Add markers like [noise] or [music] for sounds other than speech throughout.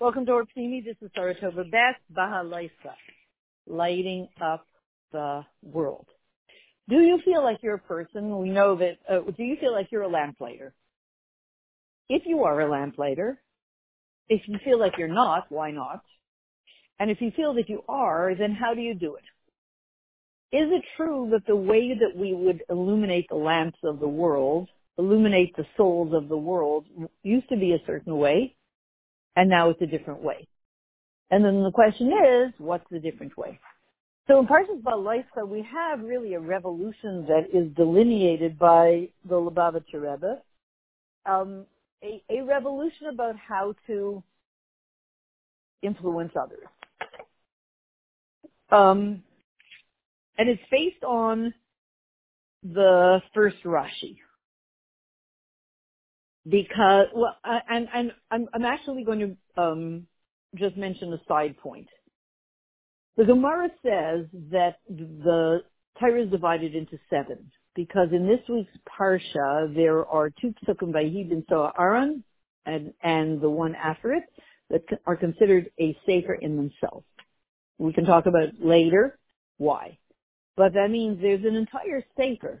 Welcome to Orpsimi. This is Saratova Best Bahalaisa, lighting up the world. Do you feel like you're a person? We know that. Uh, do you feel like you're a lamplighter? If you are a lamplighter, if you feel like you're not, why not? And if you feel that you are, then how do you do it? Is it true that the way that we would illuminate the lamps of the world, illuminate the souls of the world, used to be a certain way, and now it's a different way? And then the question is, what's the different way? So in Parshas Balaisa, we have really a revolution that is delineated by the Lubavitcher Rebbe, um, a, a revolution about how to influence others. Um, and it's based on the first Rashi. Because, well, and, and I'm, I'm actually going to um, just mention a side point. The Gemara says that the Torah is divided into seven because in this week's parsha there are two psukim by Hebron so Aaron and and the one after it that are considered a sefer in themselves. We can talk about later why. But that means there's an entire sefer,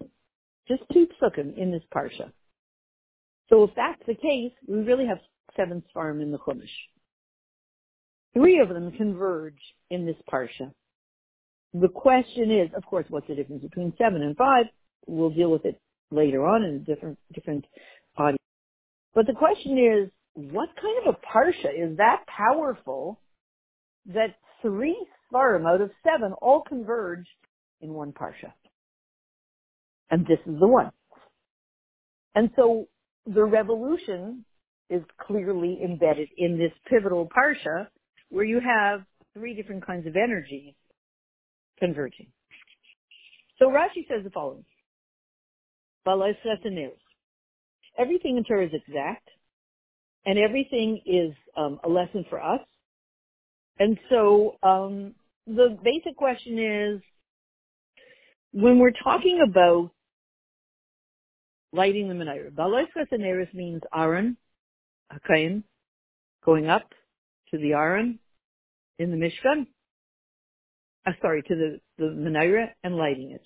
just two psukim in this parsha. So if that's the case, we really have seven svarim in the Chumash. Three of them converge in this parsha. The question is, of course, what's the difference between seven and five? We'll deal with it later on in a different different audience. But the question is, what kind of a parsha is that powerful that three svarim out of seven all converge in one parsha. And this is the one. And so the revolution is clearly embedded in this pivotal parsha where you have three different kinds of energy converging. So Rashi says the following. Everything in Torah is exact, and everything is um, a lesson for us. And so um, the basic question is, when we're talking about lighting the menorah, Baloiskas Aneris means Aaron, Hakaim, going up to the Aaron in the Mishkan, uh, sorry, to the, the menorah and lighting it.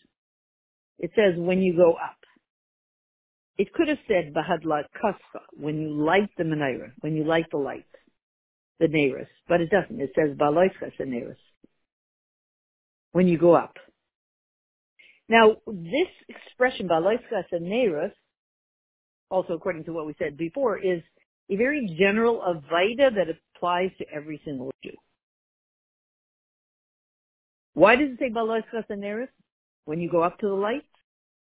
It says when you go up. It could have said Bahadla Kascha, when you light the menorah, when you light the lights, the Neris, but it doesn't. It says Baloiskas Aneris, when you go up. Now, this expression, Balaiskas and Neirus, also according to what we said before, is a very general avaida that applies to every single Jew. Why does it say Balaiskas and Neirus when you go up to the light?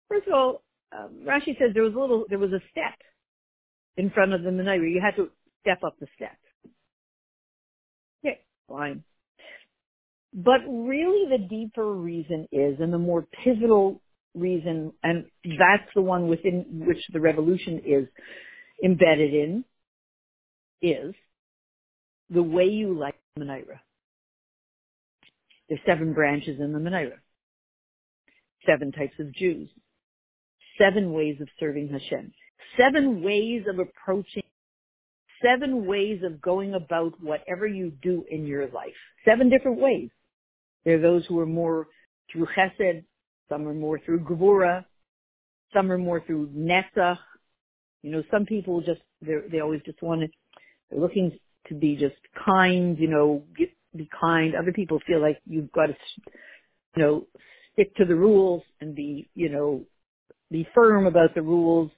First of all, um, Rashi says there was a little, there was a step in front of the menorah. You had to step up the step. Okay, fine. But really the deeper reason is, and the more pivotal reason, and that's the one within which the revolution is embedded in, is the way you like the menorah. There's seven branches in the menorah. Seven types of Jews. Seven ways of serving Hashem. Seven ways of approaching seven ways of going about whatever you do in your life. Seven different ways. There are those who are more through chesed, some are more through gevura, some are more through netzach. You know, some people just, they they always just want to, they're looking to be just kind, you know, get, be kind. Other people feel like you've got to, you know, stick to the rules and be, you know, be firm about the rules.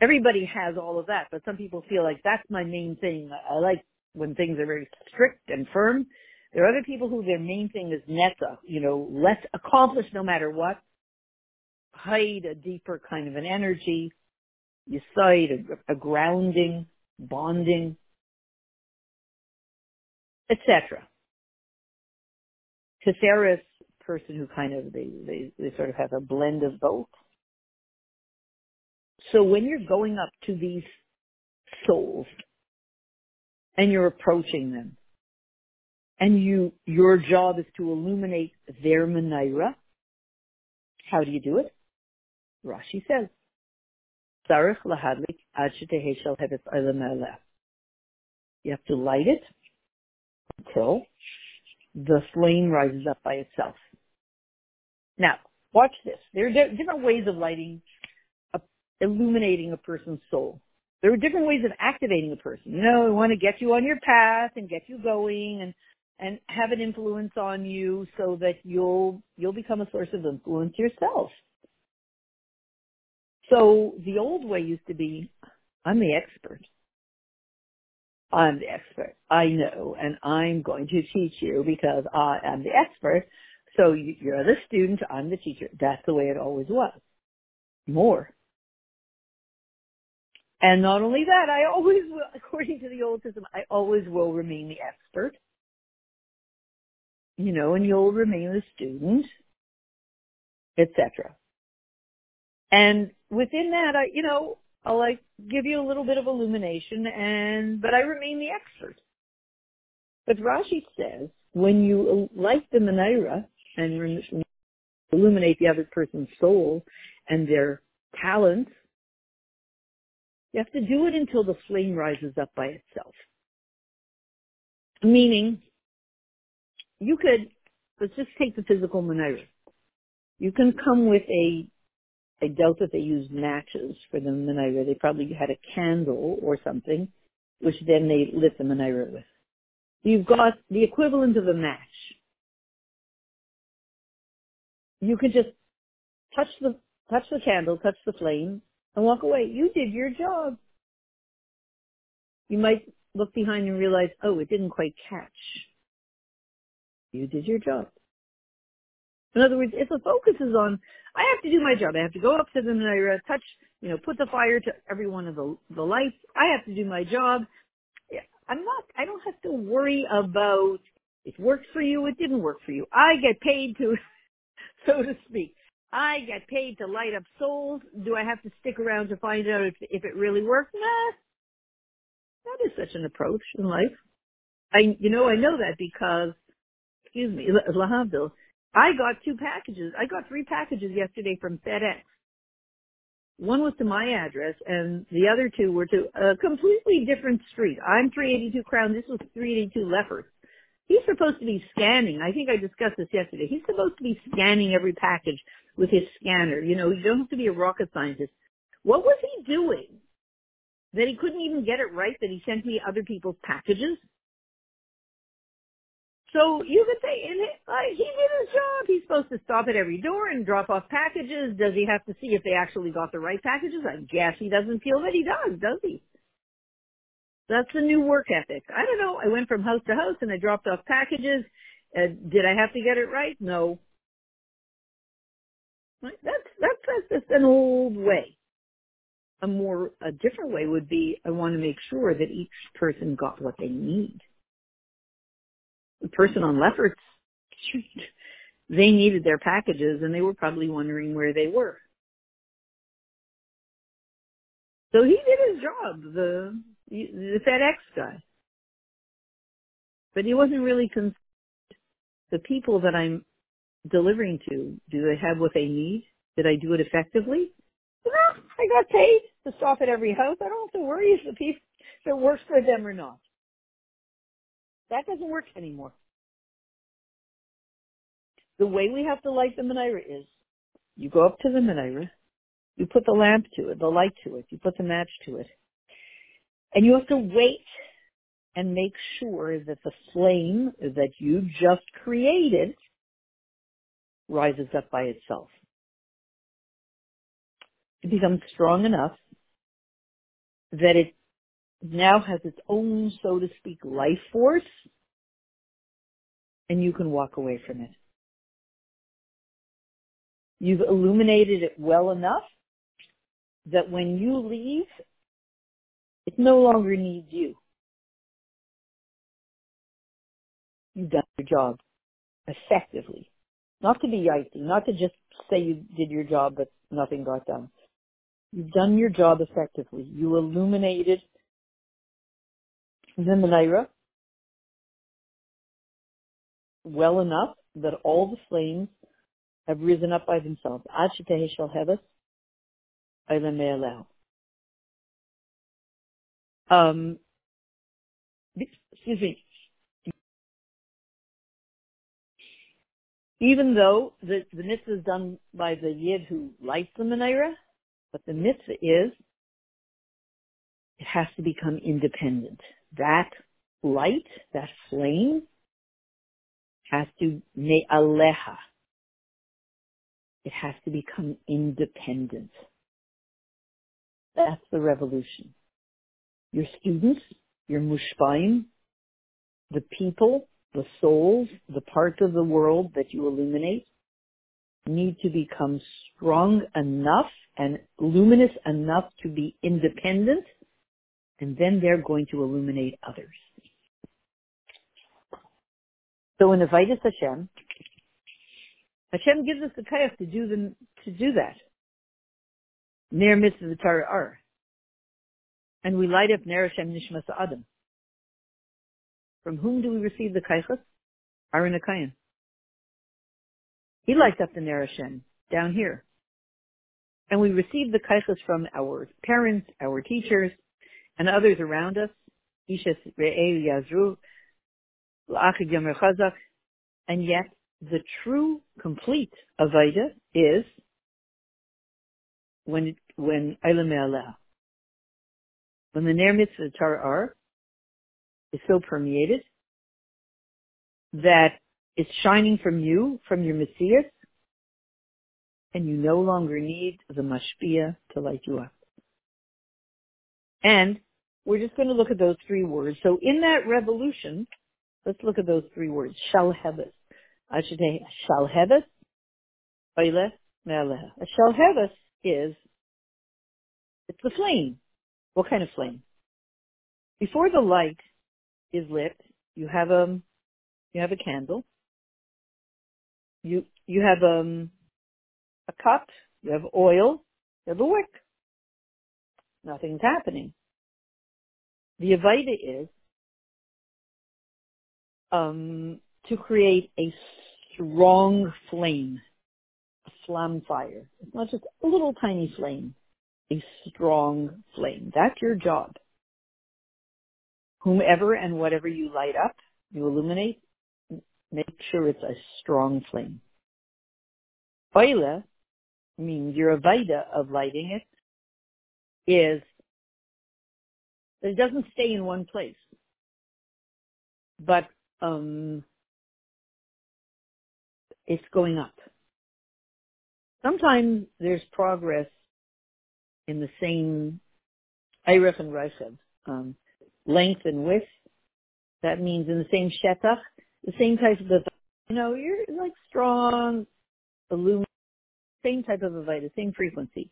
Everybody has all of that, but some people feel like that's my main thing. I like when things are very strict and firm. There are other people who their main thing is netta, you know, let's accomplish no matter what. Hide a deeper kind of an energy, you a, a grounding, bonding, etc. Tiferes, person who kind of, they, they, they sort of have a blend of both. So when you're going up to these souls and you're approaching them, and you, your job is to illuminate their menorah. How do you do it? Rashi says, You have to light it until the flame rises up by itself. Now, watch this. There are different ways of lighting, illuminating a person's soul. There are different ways of activating a person. You know, we want to get you on your path and get you going and and have an influence on you so that you'll you'll become a source of influence yourself. So the old way used to be, I'm the expert. I'm the expert. I know, and I'm going to teach you because I am the expert. So you're the student, I'm the teacher. That's the way it always was. More. And not only that, I always will, [laughs] according to the old system, I always will remain the expert. You know, and you'll remain the student, etc. And within that, I, you know, I'll like give you a little bit of illumination and, but I remain the expert. But Rashi says when you light the menorah and illuminate the other person's soul and their talents, you have to do it until the flame rises up by itself. Meaning, you could, let's just take the physical menorah. You can come with a doubt that they used matches for the menorah. They probably had a candle or something, which then they lit the menorah with. You've got the equivalent of a match. You can just touch the touch the candle, touch the flame, and walk away. You did your job. You might look behind and realize, oh, it didn't quite catch. You did your job. In other words, if the focus is on, I have to do my job. I have to go up to them and I uh, touch, you know, put the fire to every one of the, the lights. I have to do my job. I'm not, I don't have to worry about it worked for you, it didn't work for you. I get paid to, [laughs] so to speak. I get paid to light up souls. Do I have to stick around to find out if, if it really works? Nah. That is such an approach in life. I, you know, I know that because, excuse me, Lahavdil, I got two packages. I got three packages yesterday from FedEx. One was to my address and the other two were to a completely different street. I'm 382 Crown. This was 382 Lefferts. He's supposed to be scanning. I think I discussed this yesterday. He's supposed to be scanning every package with his scanner. You know, you don't have to be a rocket scientist. What was he doing? That he couldn't even get it right that he sent me other people's packages? So you could say, and it, uh, he did his job. He's supposed to stop at every door and drop off packages. Does he have to see if they actually got the right packages? I guess he doesn't feel that he does, does he? That's the new work ethic. I don't know. I went from house to house and I dropped off packages. Uh, did I have to get it right? No. That's, that's, that's just an old way. A more, a different way would be I want to make sure that each person got what they need the person on Lefferts, Street, they needed their packages and they were probably wondering where they were. So he did his job, the the FedEx guy, but he wasn't really concerned. The people that I'm delivering to, do they have what they need? Did I do it effectively? No, I got paid to stop at every house. I don't have to worry if the piece if it works for them or not. That doesn't work anymore. The way we have to light the menorah is you go up to the menorah, you put the lamp to it, the light to it, you put the match to it, and you have to wait and make sure that the flame that you just created rises up by itself. It becomes strong enough that it now has its own, so to speak, life force, and you can walk away from it. You've illuminated it well enough that when you leave, it no longer needs you. You've done your job effectively. Not to be yikey, not to just say you did your job but nothing got done. You've done your job effectively. You illuminated the menorah well enough that all the flames have risen up by themselves. Ad us. heves um, excuse me. Even though the, the mitzvah is done by the yid who lights the menorah, but the mitzvah is it has to become independent. That light, that flame, has to ne'aleha, it has to become independent. That's the revolution. Your students, your mushpaim, the people, the souls, the parts of the world that you illuminate need to become strong enough and luminous enough to be independent, and then they're going to illuminate others. So in Avidas Hashem, Hashem gives us the kayach to do the, to do that. Ner mitzvah Torah ar. And we light up Ner Hashem Nishmas Adam. From whom do we receive the kaychas? Aaron Akayan. He lights up the Ner Hashem down here. And we receive the kaychas from our parents, our teachers, and others around us. Ishes Re'eh Yazru, La'achid Chazak. And yet, the true, complete Avaida is when, when Eilam. When the Ner Mitzvah Torah Ar is so permeated that it's shining from you, from your Messias, and you no longer need the mashpia to light you up. And we're just going to look at those three words. So in that revolution, let's look at those three words. Shalheves. I should say shalheves, oile, me'aleha. A shalheves is, it's the flame. What kind of flame? Before the light is lit, you have a, you have a candle. You, you have um, a cup, you have oil, you have a wick. Nothing's happening. The Avaida is um, to create a strong flame, a flam fire. It's not just a little tiny flame, a strong flame. That's your job. Whomever and whatever you light up, you illuminate, make sure it's a strong flame. Oila means your avaida of lighting it is that it doesn't stay in one place, but um, it's going up. Sometimes there's progress in the same Eirech and Reichev, um, length and width. That means in the same shetach, the same type of, you know, you're like strong, same type of avida, same frequency.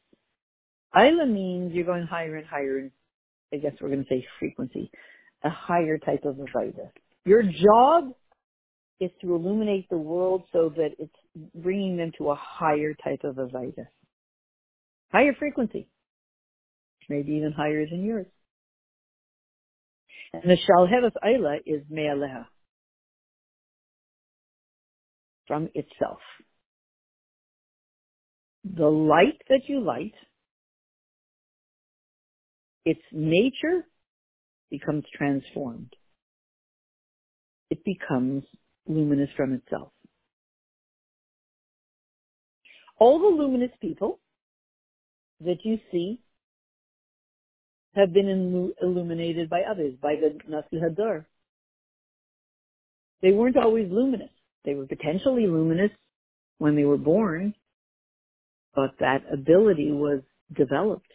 Isla means you're going higher and higher, and I guess we're going to say frequency, a higher type of avida. Your job is to illuminate the world so that it's bringing them to a higher type of avida, higher frequency, maybe even higher than yours. And the shalheves ayla is me'aleha, from itself the light that you light, its nature becomes transformed. It becomes luminous from itself. All the luminous people that you see have been illuminated by others, by the Nasi Hadar. They weren't always luminous. They were potentially luminous when they were born, but that ability was developed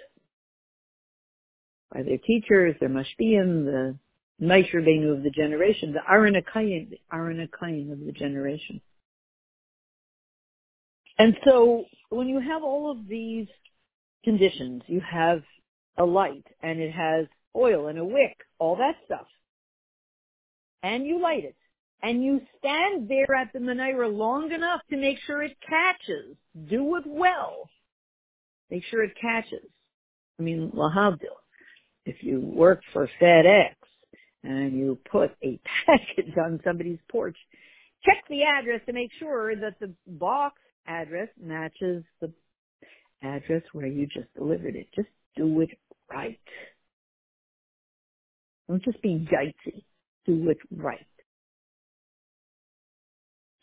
by their teachers, their mashpiyim, the Moshe Rabbeinu of the generation, the Aranakayin, the Aranakayin of the generation. And so when you have all of these conditions, you have a light and it has oil and a wick, all that stuff, and you light it, and you stand there at the menorah long enough to make sure it catches. Do it well. Make sure it catches. I mean, lahavdil. If you work for FedEx and you put a [laughs] package on somebody's porch, check the address to make sure that the box address matches the address where you just delivered it. Just do it right. Don't just be ditzy. Do it right.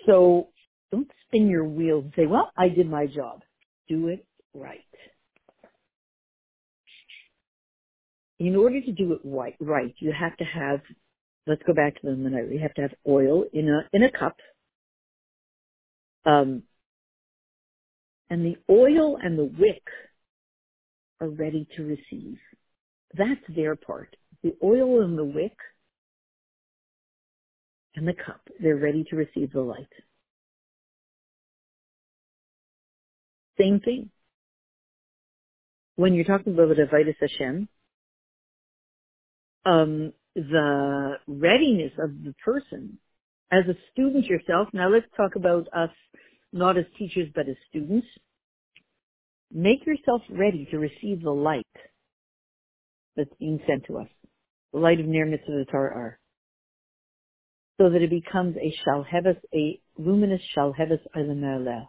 So Don't spin your wheels and say, well, I did my job. Do it right. In order to do it right, right, you have to have, let's go back to the menorah. You have to have oil in a, in a cup. Um, and the oil and the wick are ready to receive. That's their part. The oil and the wick and the cup, they're ready to receive the light. Same thing. When you're talking about Avodas Hashem, um, the readiness of the person as a student yourself. Now let's talk about us not as teachers but as students. Make yourself ready to receive the light that's being sent to us, the light of nearness Ner Mitzvah Torah, so that it becomes a shalheves, a luminous shalheves ilameh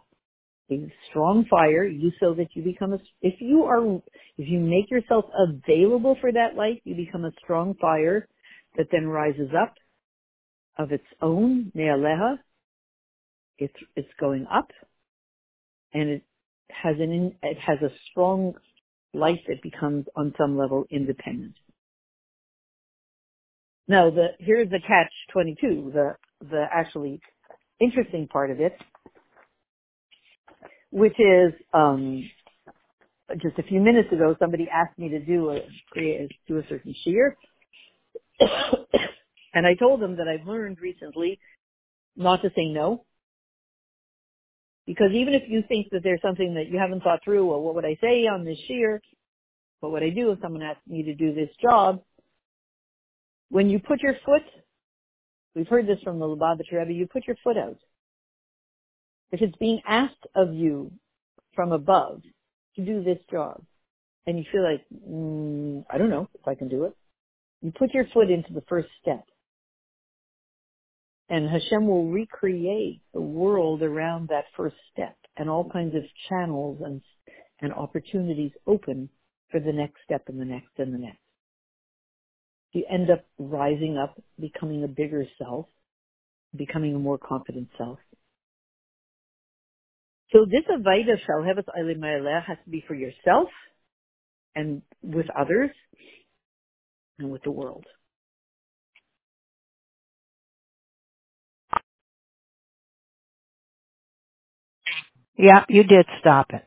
a strong fire, you so that you become a, if you are, if you make yourself available for that light, you become a strong fire that then rises up of its own, ne'aleha. It's, it's going up and it has an, it has a strong light that becomes on some level independent. Now the, here's the catch 22, the, the actually interesting part of it which is um, just a few minutes ago, somebody asked me to do a create do a certain shiur, [coughs] and I told them that I've learned recently not to say no, because even if you think that there's something that you haven't thought through, well, what would I say on this shiur? What would I do if someone asked me to do this job? When you put your foot, we've heard this from the Lubavitcher Rebbe, you put your foot out. If it's being asked of you from above to do this job, and you feel like, mm, I don't know if I can do it, you put your foot into the first step. And Hashem will recreate the world around that first step and all kinds of channels and, and opportunities open for the next step and the next and the next. You end up rising up, becoming a bigger self, becoming a more confident self. So this Avaida Shalhevet Alimelech has to be for yourself and with others and with the world. Yeah, you did stop it.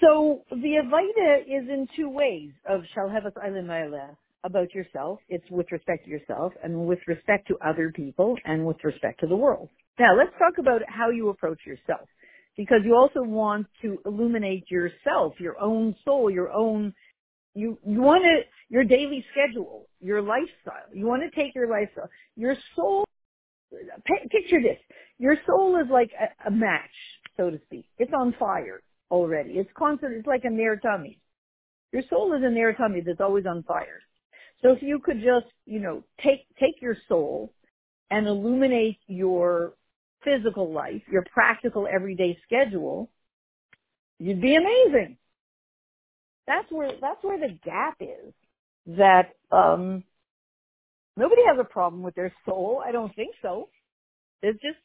So the Avaida is in two ways of Shalhevet Alimelech about yourself. It's with respect to yourself and with respect to other people and with respect to the world. Now let's talk about how you approach yourself because you also want to illuminate yourself, your own soul, your own, you, you want to, your daily schedule, your lifestyle. You want to take your lifestyle, your soul, picture this. Your soul is like a, a match, so to speak. It's on fire already. It's constant, it's like a ner tamid. Your soul is a ner tamid that's always on fire. So if you could just, you know, take, take your soul and illuminate your physical life, your practical everyday schedule, you'd be amazing. That's where, that's where the gap is. That, um, nobody has a problem with their soul. I don't think so. It's just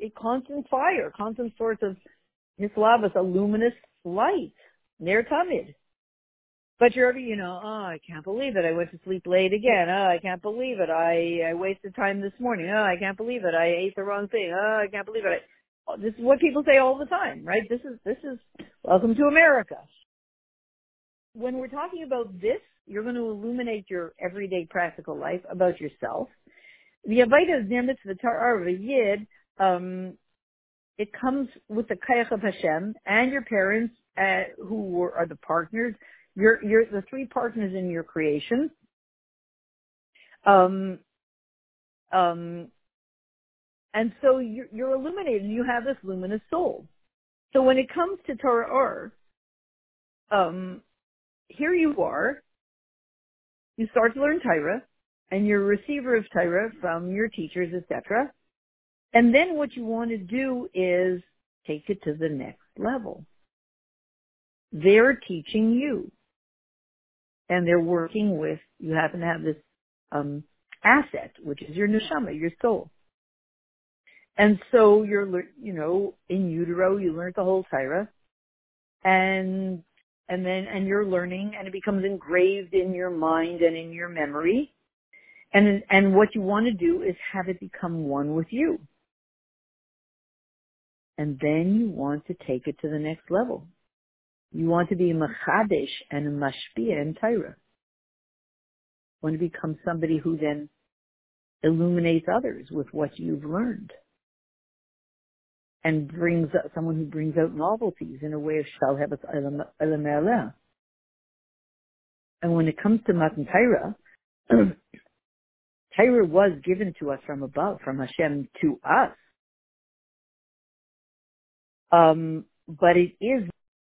a constant fire, constant source of mislavas, a luminous light, ner tamid. But you're, you know, oh, I can't believe it. I went to sleep late again. Oh, I can't believe it. I, I wasted time this morning. Oh, I can't believe it. I ate the wrong thing. Oh, I can't believe it. I, this is what people say all the time, right? This is, this is, welcome to America. When we're talking about this, you're going to illuminate your everyday practical life about yourself. The Avaida Nimitz V'Tar Yid, um, it comes with the Kayach of Hashem and your parents, uh, who are the partners you're, you're the three partners in your creation. Um, um, and so you're, you're illuminated. You have this luminous soul. So when it comes to Torah Or, um, here you are. You start to learn Torah, and you're a receiver of Torah from your teachers, etc. And then what you want to do is take it to the next level. They're teaching you and they're working with, you happen to have this um, asset, which is your neshama, your soul. And so you're, you know, in utero, you learn the whole Torah, and and then and you're learning, and it becomes engraved in your mind and in your memory. And and what you want to do is have it become one with you. And then you want to take it to the next level. You want to be a machadesh and mashpia in Torah. You want to become somebody who then illuminates others with what you've learned and brings someone who brings out novelties in a way of shalhevet elam And when it comes to Matan Torah, [clears throat] Torah was given to us from above, from Hashem to us. Um, but it is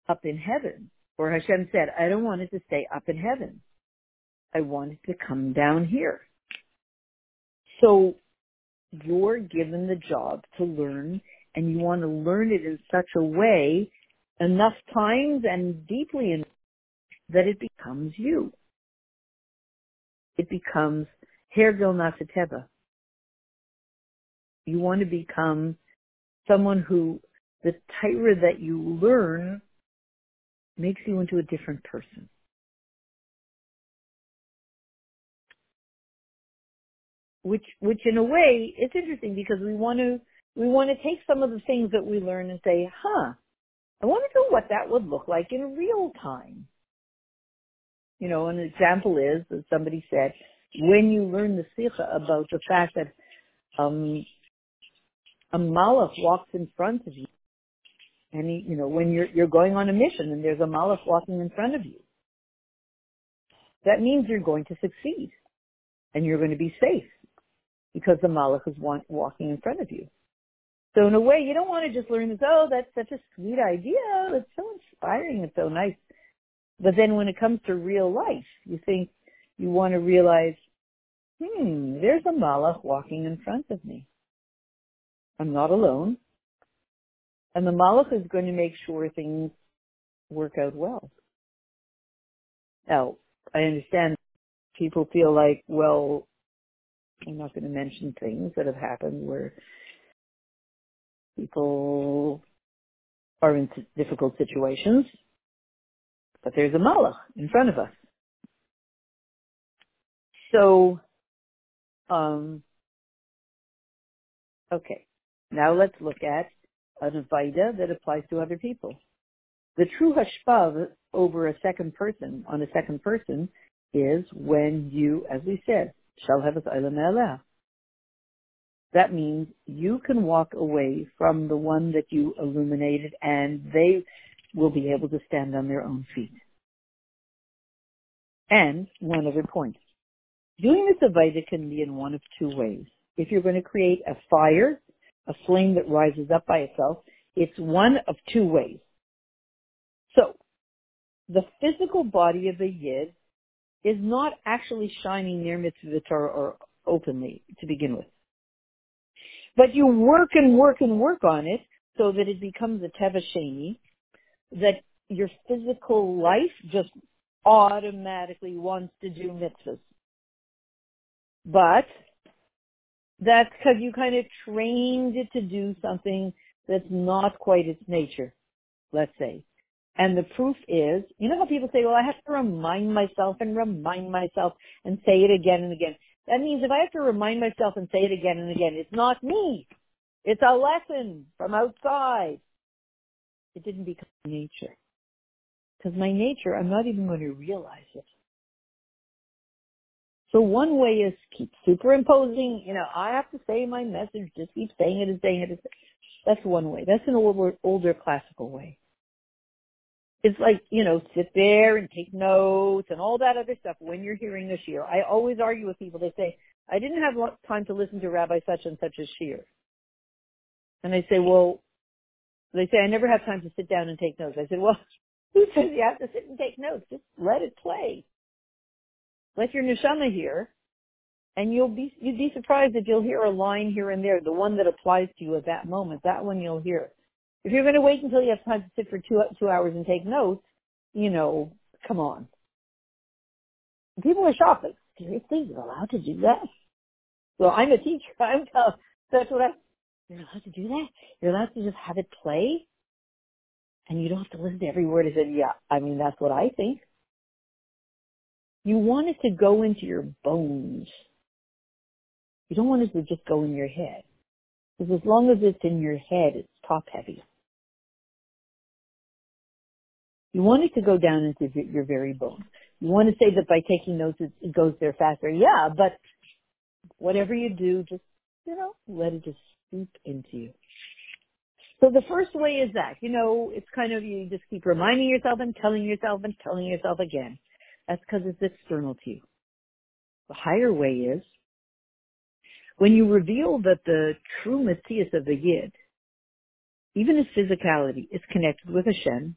up in heaven. Or Hashem said, I don't want it to stay up in heaven. I want it to come down here. So you're given the job to learn and you want to learn it in such a way enough times and deeply enough that it becomes you. It becomes Hergel Nasateba. You want to become someone who the Torah that you learn makes you into a different person. Which, which in a way, it's interesting because we want to, we want to take some of the things that we learn and say, huh, I want to know what that would look like in real time. You know, an example is that somebody said, when you learn the sikha about the fact that um, a malach walks in front of you, and you know, when you're you're going on a mission and there's a malach walking in front of you, that means you're going to succeed, and you're going to be safe because the malach is walking in front of you. So in a way, you don't want to just learn this. Oh, that's such a sweet idea. It's so inspiring. It's so nice. But then when it comes to real life, you think you want to realize, hmm, there's a malach walking in front of me. I'm not alone. And the malach is going to make sure things work out well. Now, I understand people feel like, well, I'm not going to mention things that have happened where people are in difficult situations, but there's a malach in front of us. So, um, okay, now let's look at an avaida that applies to other people. The true hashpav over a second person, on a second person, is when you, as we said, shall have a That means you can walk away from the one that you illuminated and they will be able to stand on their own feet. And one other point. Doing this Avaida can be in one of two ways. If you're going to create a fire, a flame that rises up by itself, it's one of two ways. So, the physical body of a yid is not actually shining near mitzvah Torah or openly to begin with. But you work and work and work on it so that it becomes a tevasheni, that your physical life just automatically wants to do mitzvahs. But that's because you kind of trained it to do something that's not quite its nature, let's say. And the proof is, you know how people say, well, I have to remind myself and remind myself and say it again and again. That means if I have to remind myself and say it again and again, it's not me. It's a lesson from outside. It didn't become nature. Because my nature, I'm not even going to realize it. So one way is keep superimposing, you know, I have to say my message, just keep saying it and saying it. That's one way. That's an older, older classical way. It's like, you know, sit there and take notes and all that other stuff when you're hearing a shiur. I always argue with people. They say, I didn't have time to listen to Rabbi such and such a shiur. And I say, well, they say, I never have time to sit down and take notes. I said, well, [laughs] who says you have to sit and take notes? Just let it play. Let your neshama hear, and you'll be you'd be surprised if you'll hear a line here and there, the one that applies to you at that moment. That one you'll hear. If you're going to wait until you have time to sit for two two hours and take notes, you know, come on. People are shocked. Seriously, you're allowed to do that? Well, I'm a teacher. [laughs] I'm tough. That's what I. You're allowed to do that. You're allowed to just have it play, and you don't have to listen to every word. I said, yeah. I mean, that's what I think. You want it to go into your bones. You don't want it to just go in your head. Because as long as it's in your head, it's top heavy. You want it to go down into your very bones. You want to say that by taking notes it goes there faster. Yeah, but whatever you do, just, you know, let it just seep into you. So the first way is that, you know, it's kind of, you just keep reminding yourself and telling yourself and telling yourself again. That's because it's external to you. The higher way is when you reveal that the true Matthias of the Yid, even his physicality, is connected with Hashem,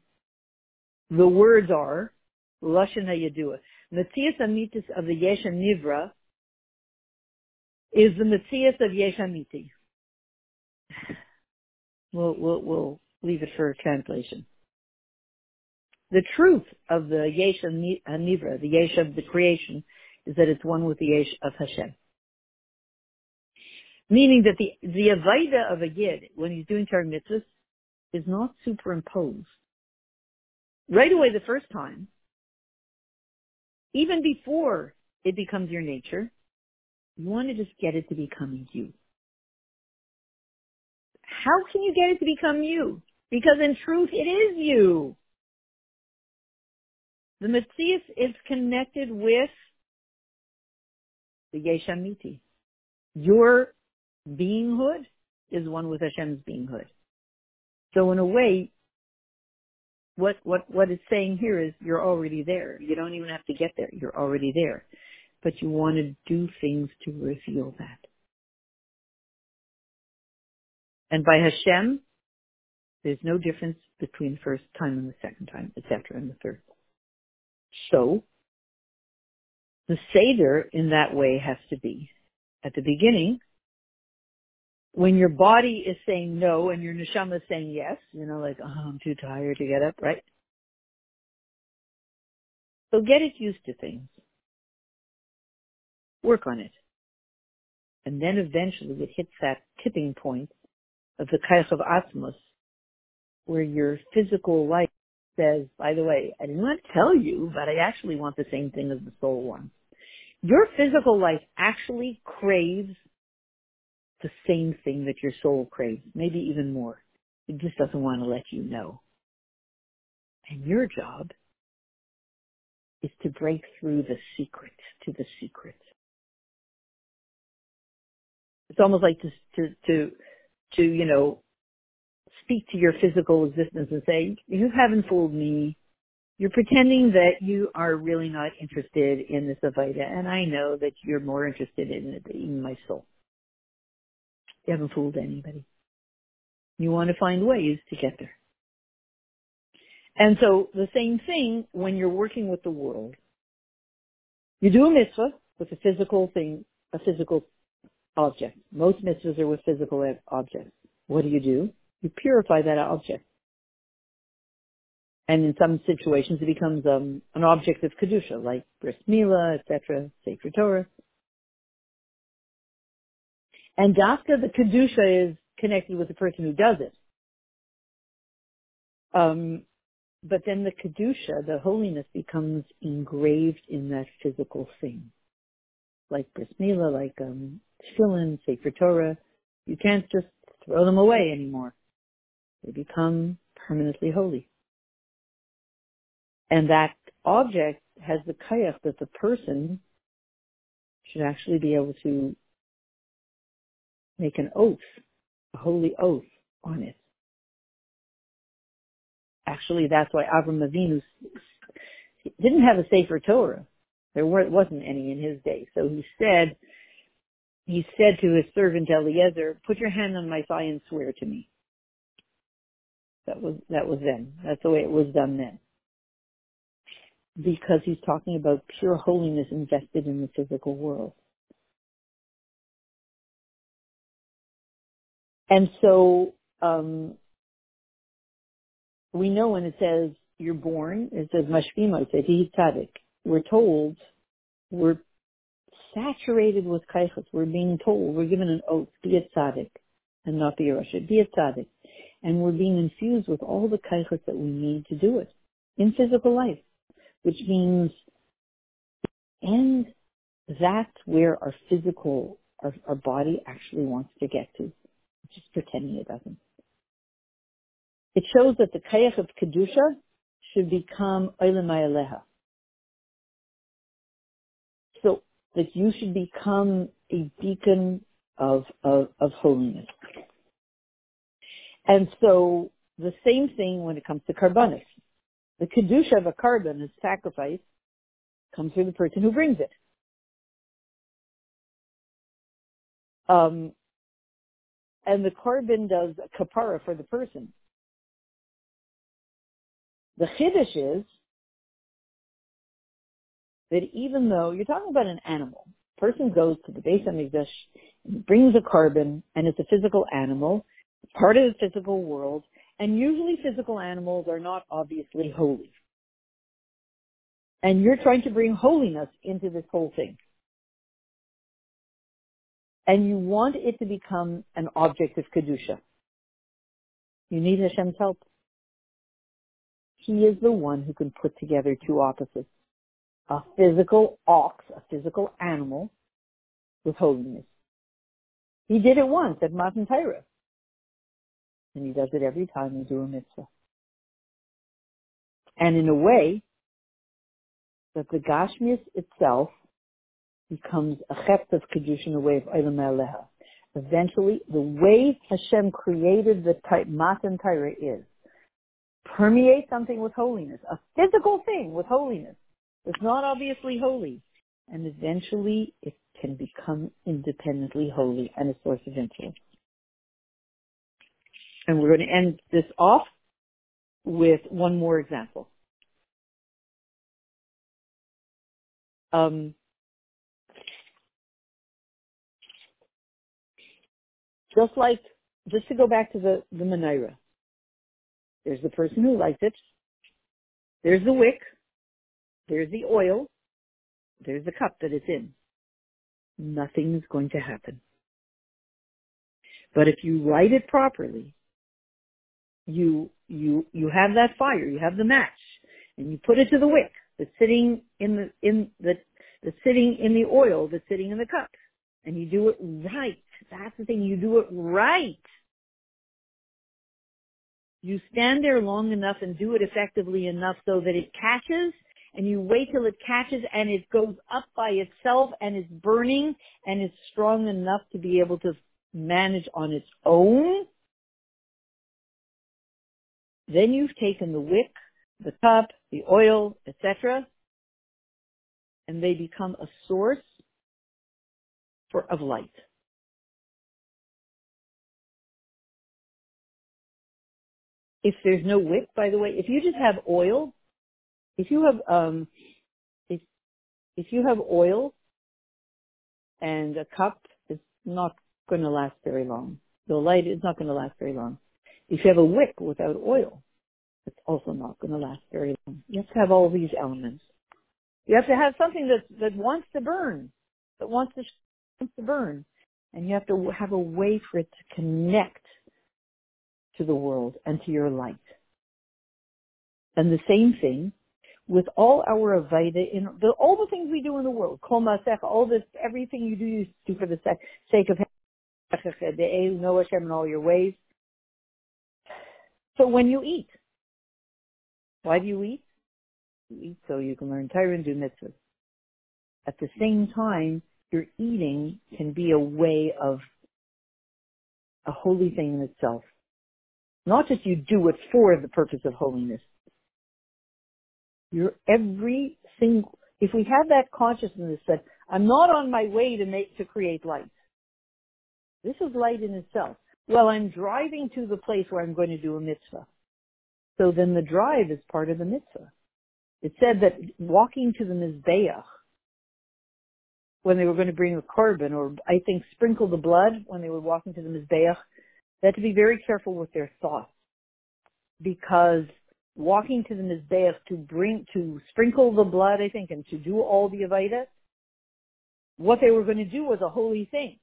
the words are Lashon HaYadua. Matthias Amitis of the Yesh Nivra is the Matthias of Yesh Amiti. We'll, we'll, we'll leave it for translation. The truth of the Yesh Nivra, the Yesh of the creation, is that it's one with the Yesh of Hashem. Meaning that the, the Avaida of a Yid, when he's doing Torah mitzvahs, is not superimposed. Right away the first time, even before it becomes your nature, you want to just get it to become you. How can you get it to become you? Because in truth, it is you. The Matthias is connected with the Yeshamiti. Your beinghood is one with Hashem's beinghood. So in a way, what, what, what it's saying here is you're already there. You don't even have to get there. You're already there. But you want to do things to reveal that. And by Hashem, there's no difference between the first time and the second time, etc., and the third. So, the Seder in that way has to be at the beginning, when your body is saying no and your neshama is saying yes, you know, like, oh, I'm too tired to get up, right? So get it used to things. Work on it. And then eventually it hits that tipping point of the Kaich of Atmos, where your physical life says, by the way, I didn't want to tell you, but I actually want the same thing as the soul wants. Your physical life actually craves the same thing that your soul craves, maybe even more. It just doesn't want to let you know. And your job is to break through the secret to the secret. It's almost like to, to, to, to, you know, speak to your physical existence and say, you haven't fooled me. You're pretending that you are really not interested in this Avaida, and I know that you're more interested in it than my soul. You haven't fooled anybody. You want to find ways to get there. And so the same thing when you're working with the world. You do a mitzvah with a physical thing, a physical object. Most mitzvahs are with physical objects. What do you do? You purify that object. And in some situations it becomes um, an object of kedusha, like bris milah, etc., sacred Torah. And dafka, the kedusha is connected with the person who does it. Um, but then the kedusha, the holiness, becomes engraved in that physical thing, like bris milah, like um, tefillin, sacred Torah. You can't just throw them away anymore. They become permanently holy. And that object has the kayach that the person should actually be able to make an oath, a holy oath on it. Actually, that's why Avram Avinu didn't have a sefer Torah. There wasn't any in his day. So he said, he said to his servant Eliezer, put your hand on my thigh and swear to me. That was, that was then. That's the way it was done then. Because he's talking about pure holiness invested in the physical world. And so um, we know when it says you're born, it says mashvima, it says he's tzaddik. We're told we're saturated with kaichas. We're being told, we're given an oath, be a tzaddik and not be a Rasha, be a tzaddik. And we're being infused with all the kaichas that we need to do it in physical life, which means, and that's where our physical, our, our body actually wants to get to. just pretending it doesn't. It shows that the kayach of kedusha should become oilam So that you should become a beacon of, of, of holiness. And so the same thing when it comes to karbanis. The kedusha of a korban is sacrifice comes through the person who brings it. Um, and the korban does kapara for the person. The chiddush is that even though you're talking about an animal, person goes to the Beis Hamikdash and brings a korban, and it's a physical animal, part of the physical world, and usually physical animals are not obviously holy. And you're trying to bring holiness into this whole thing. And you want it to become an object of Kedusha. You need Hashem's help. He is the one who can put together two opposites. A physical ox, a physical animal, with holiness. He did it once at Matan Torah. And he does it every time we do a mitzvah. And in a way, that the Gashmias itself becomes a chept of Kedushin, a way of Eilam Aleha. Eventually, the way Hashem created the type Matan Torah is permeate something with holiness, a physical thing with holiness. It's not obviously holy. And eventually it can become independently holy and a source of influence. And we're going to end this off with one more example. Um, just like, just to go back to the, the menorah, there's the person who lights it, there's the wick, there's the oil, there's the cup that it's in. Nothing's going to happen. But if you light it properly, you, you, you have that fire, you have the match, and you put it to the wick that's sitting in the, in the, that's sitting in the oil that's sitting in the cup. And you do it right. That's the thing, you do it right. You stand there long enough and do it effectively enough so that it catches and you wait till it catches and it goes up by itself and it's burning and it's strong enough to be able to manage on its own, then you've taken the wick, the cup, the oil, etc., and they become a source for, of light. If there's no wick, by the way, if you just have oil, if you have um, if if you have oil and a cup, it's not going to last very long. The light is not going to last very long. If you have a wick without oil, it's also not going to last very long. You have to have all these elements. You have to have something that that wants to burn, that wants to wants to burn, and you have to have a way for it to connect to the world and to your light. And the same thing with all our Avaida, in the, all the things we do in the world, Kol all this, everything you do, you do for the sake of know Hashem in all your ways. So when you eat, why do you eat? You eat so you can learn Torah and do mitzvahs. At the same time, your eating can be a way of a holy thing in itself. Not just you do it for the purpose of holiness, your every single, if we have that consciousness that I'm not on my way to make, to create light. This is light in itself. Well, I'm driving to the place where I'm going to do a mitzvah. So then the drive is part of the mitzvah. It said that walking to the Mizbeach, when they were going to bring a korban, or I think sprinkle the blood when they were walking to the Mizbeach, they had to be very careful with their thoughts. Because walking to the Mizbeach to bring, to sprinkle the blood, I think, and to do all the Avaida, what they were going to do was a holy thing.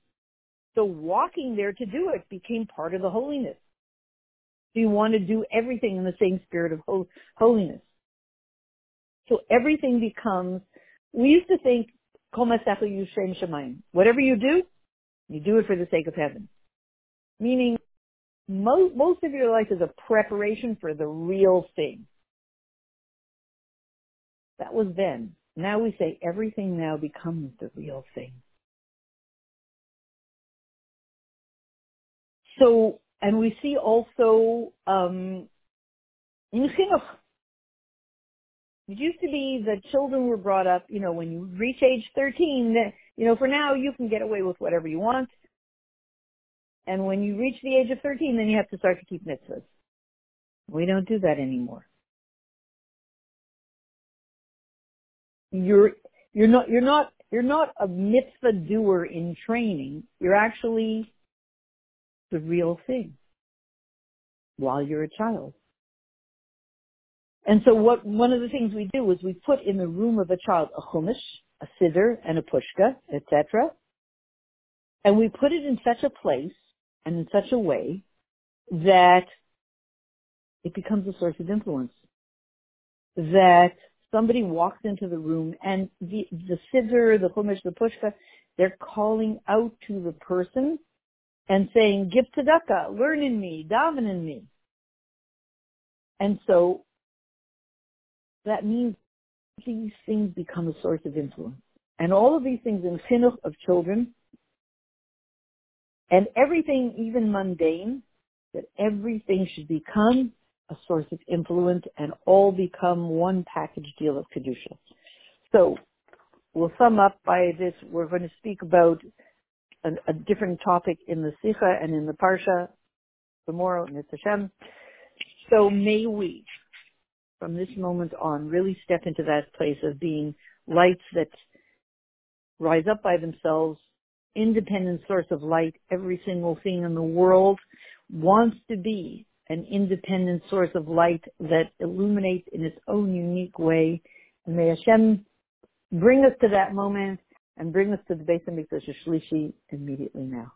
So walking there to do it became part of the holiness. So you want to do everything in the same spirit of holiness. So everything becomes, we used to think, whatever you do, you do it for the sake of heaven. Meaning, most, most of your life is a preparation for the real thing. That was then. Now we say everything now becomes the real thing. So, and we see also um, in chinuch. It used to be that children were brought up, you know, when you reach age 13, that, you know, for now you can get away with whatever you want. And when you reach the age of 13, then you have to start to keep mitzvahs. We don't do that anymore. You're, you're not, you're not, you're not a mitzvah doer in training. You're actually the real thing while you're a child. And so what, one of the things we do is we put in the room of a child a chumash, a siddur, and a pushka, etc. And we put it in such a place and in such a way that it becomes a source of influence. That somebody walks into the room and the, the siddur, the chumash, the pushka, they're calling out to the person and saying, give tzedakah, learn in me, daven in me. And so that means these things become a source of influence. And all of these things in chinuch of children and everything, even mundane, that everything should become a source of influence and all become one package deal of Kedusha. So we'll sum up by this. We're going to speak about a, a different topic in the Sikha and in the Parsha tomorrow in the Hashem. So may we, from this moment on, really step into that place of being lights that rise up by themselves, independent source of light. Every single thing in the world wants to be an independent source of light that illuminates in its own unique way. And may Hashem bring us to that moment and bring us to the Beis Hamikdash Shlishi immediately now.